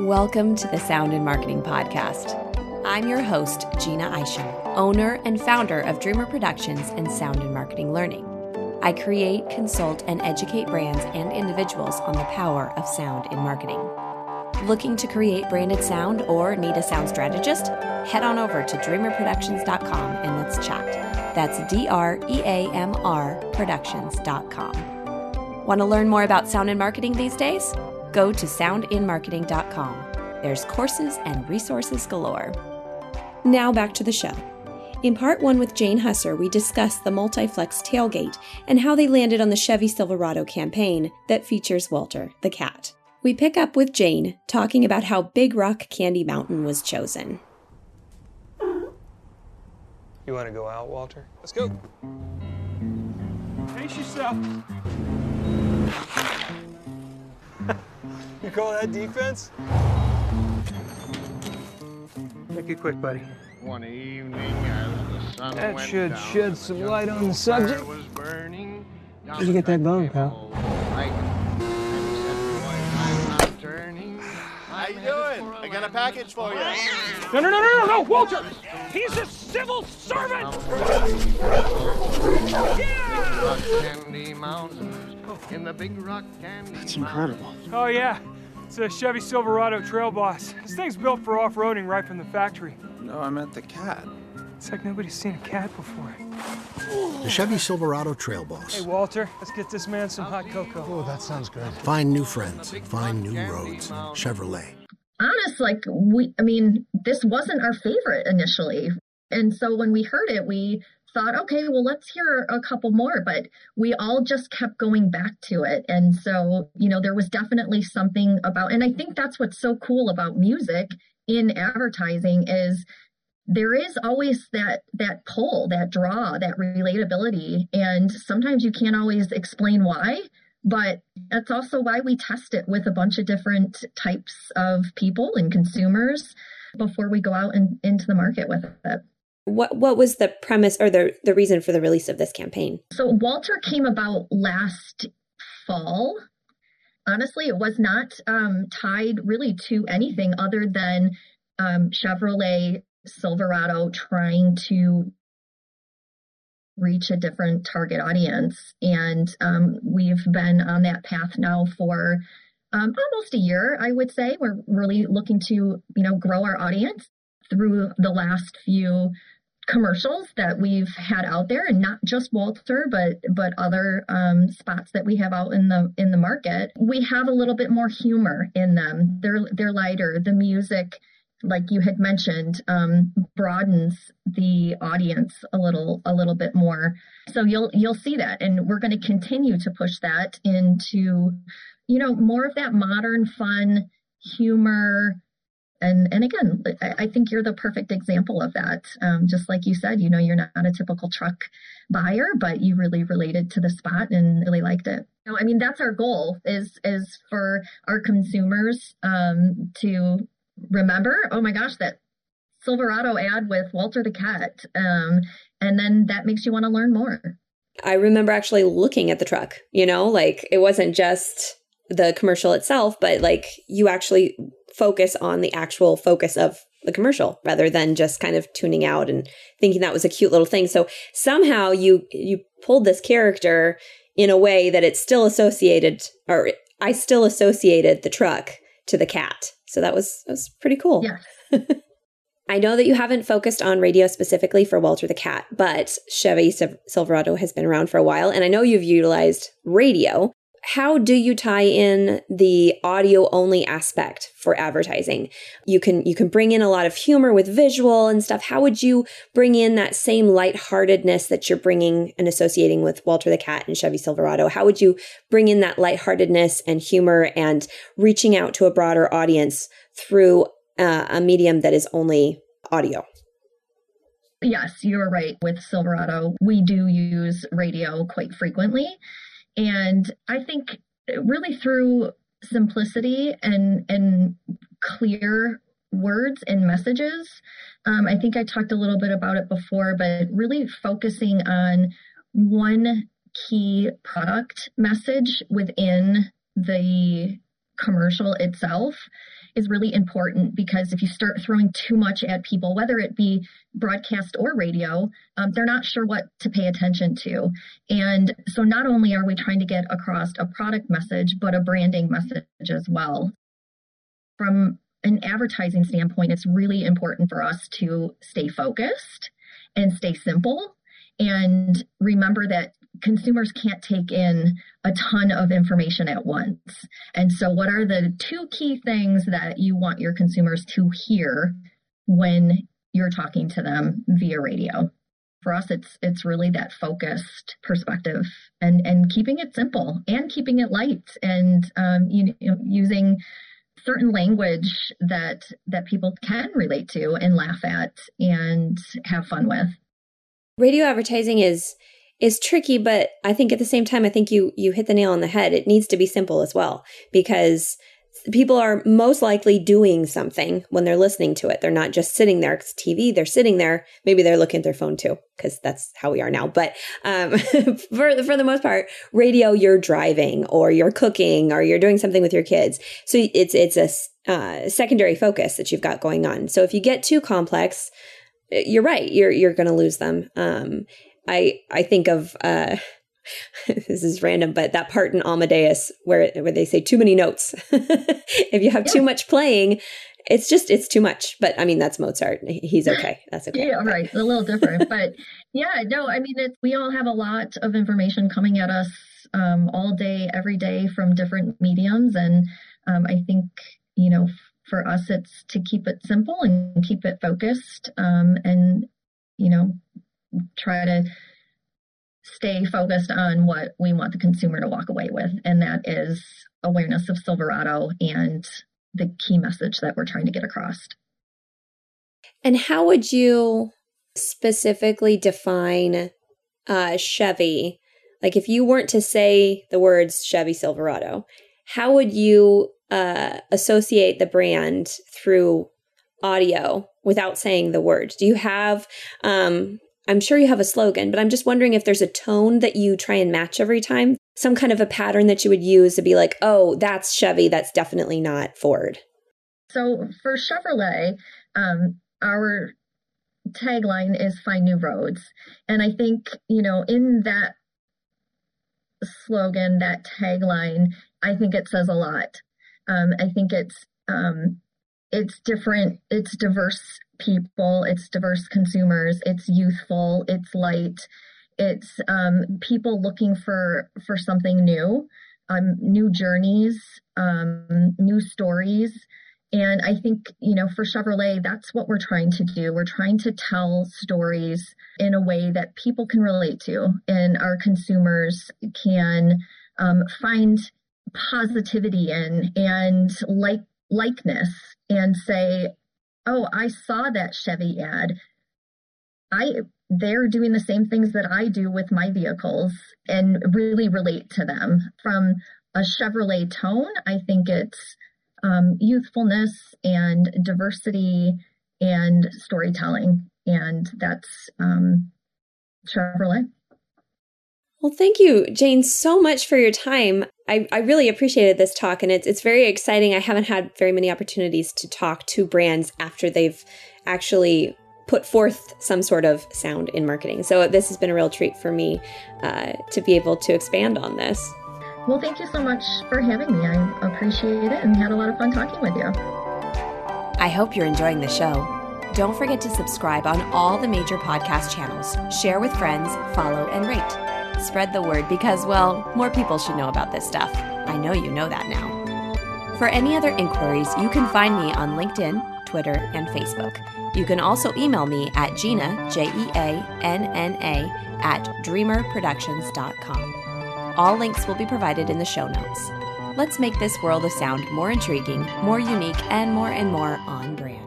Welcome to the Sound In Marketing Podcast. I'm your host, Jeanna Isham, owner and founder of Dreamr Productions and Sound In Marketing Learning. I create, consult, and educate brands and individuals on the power of sound in marketing. Looking to create branded sound or need a sound strategist? Head on over to dreamrproductions.com and let's chat. That's D R E A M R productions.com. Want to learn more about sound and marketing these days? Go to soundinmarketing.com. There's courses and resources galore. Now back to the show. In part one with Jane Hussar, we discussed the Multiflex tailgate and how they landed on the Chevy Silverado campaign that features Walter, the cat. We pick up with Jane talking about how Big Rock Candy Mountain was chosen. You want to go out, Walter? Let's go. Pace yourself. You call that defense? Make it quick, buddy. One evening as the sun That went should down, shed some light on the subject. fire was burning. Where'd you get that bone, pal? How you doing? I got a package for you. No, no, no, no, no, no, Walter! He's a civil servant! Candy Mountain, in the big rock candy It's incredible. Oh, yeah. It's a Chevy Silverado Trail Boss. This thing's built for off-roading right from the factory. No, I meant the cat. It's like nobody's seen a cat before. The Chevy Silverado Trail Boss. Hey, Boss. Walter, let's get this man some hot cocoa. Oh, that sounds good. Find new friends, find new roads. Chevrolet. honest, like we, I mean, this wasn't our favorite initially. And so when we heard it, we thought, okay, well, let's hear a couple more. But we all just kept going back to it. And so, you know, there was definitely something about, and I think that's what's so cool about music in advertising is there is always that that pull that draw that relatability and sometimes you can't always explain why but that's also why we test it with a bunch of different types of people and consumers before we go out and into the market with it. What what was the premise or the the reason for the release of this campaign? So Walter came about last fall. Honestly, it was not um, tied really to anything other than um, Chevrolet Silverado trying to reach a different target audience. And um, we've been on that path now for um, almost a year, I would say. We're really looking to, you know, grow our audience through the last few commercials that we've had out there and not just Walter but but other um, spots that we have out in the in the market we have a little bit more humor in them. They're they're lighter. The music like you had mentioned um, broadens the audience a little a little bit more. So you'll you'll see that and we're going to continue to push that into you know more of that modern fun humor and and again I, think you're the perfect example of that. Um, just like you said you know you're not a typical truck buyer but you really related to the spot and really liked it. Know, i mean that's our goal is is for our consumers um, to remember oh my gosh that silverado ad with walter the cat um, and then that makes you want to learn more. I remember actually looking at the truck, you know, like it wasn't just the commercial itself, but like you actually focus on the actual focus of the commercial rather than just kind of tuning out and thinking that was a cute little thing. So somehow you you pulled this character in a way that it's still associated or I still associated the truck to the cat. So that was that was pretty cool. I know that you haven't focused on radio specifically for Walter the Cat, but Chevy Silverado has been around for a while, and I know you've utilized radio. How do you tie in the audio only aspect for advertising? You can you can bring in a lot of humor with visual and stuff. How would you bring in that same lightheartedness that you're bringing and associating with Walter the Cat and Chevy Silverado? How would you bring in that lightheartedness and humor and reaching out to a broader audience through uh, a medium that is only audio. Yes, you're right. With Silverado, we do use radio quite frequently. And I think really through simplicity and, and clear words and messages, um, I think I talked a little bit about it before, but really focusing on one key product message within the commercial itself is really important because if you start throwing too much at people, whether it be broadcast or radio, um, they're not sure what to pay attention to. And so not only are we trying to get across a product message, but a branding message as well. From an advertising standpoint, it's really important for us to stay focused and stay simple and remember that consumers can't take in a ton of information at once. And so, what are the two key things that you want your consumers to hear when you're talking to them via radio? For us, it's it's really that focused perspective and and keeping it simple and keeping it light and um, you know, using certain language that that people can relate to and laugh at and have fun with. Radio advertising is is tricky, but I think at the same time, I think you you hit the nail on the head. It needs to be simple as well because people are most likely doing something when they're listening to it. They're not just sitting there. It's TV. They're sitting there. Maybe they're looking at their phone too, because that's how we are now. But um, for for the most part, radio, you're driving or you're cooking or you're doing something with your kids. So it's it's a uh, secondary focus that you've got going on. So if you get too complex, you're right. You're you're going to lose them. Um, I I think of uh, this is random, but that part in Amadeus where where they say too many notes. if you have yeah. too much playing, it's just it's too much. But I mean, that's Mozart. He's okay. That's okay. yeah, right. A little different, but yeah, no. I mean, it's, we all have a lot of information coming at us um, all day, every day from different mediums, and um, I think you know. For us, it's to keep it simple and keep it focused, um, and you know, try to stay focused on what we want the consumer to walk away with, and that is awareness of Silverado and the key message that we're trying to get across. And how would you specifically define uh, Chevy? Like, if you weren't to say the words Chevy Silverado, how would you uh, associate the brand through audio without saying the words? Do you have um, I'm sure you have a slogan, but I'm just wondering if there's a tone that you try and match every time, some kind of a pattern that you would use to be like, oh, that's Chevy, that's definitely not Ford. So for Chevrolet, um, our tagline is find new roads. And I think, you know, in that slogan, that tagline, I think it says a lot. Um, I think it's um, it's different, it's diverse people, it's diverse consumers, it's youthful, it's light, it's um, people looking for for something new, um, new journeys, um, new stories. And I think, you know, for Chevrolet, that's what we're trying to do. We're trying to tell stories in a way that people can relate to and our consumers can um, find positivity in and like likeness and say, oh, I saw that Chevy ad. I they're doing the same things that I do with my vehicles and really relate to them. From a Chevrolet tone, I think it's um, youthfulness and diversity and storytelling, and that's um, Chevrolet. Well, thank you, Jane, so much for your time. I, I really appreciated this talk, and it's it's very exciting. I haven't had very many opportunities to talk to brands after they've actually put forth some sort of sound in marketing. So this has been a real treat for me uh, to be able to expand on this. Well, thank you so much for having me. I appreciate it and had a lot of fun talking with you. I hope you're enjoying the show. Don't forget to subscribe on all the major podcast channels, share with friends, follow, and rate. Spread the word because, well, more people should know about this stuff. I know you know that now. For any other inquiries, you can find me on LinkedIn, Twitter, and Facebook. You can also email me at Jeanna, J E A N N A, at dreamrproductions.com. All links will be provided in the show notes. Let's make this world of sound more intriguing, more unique, and more and more on brand.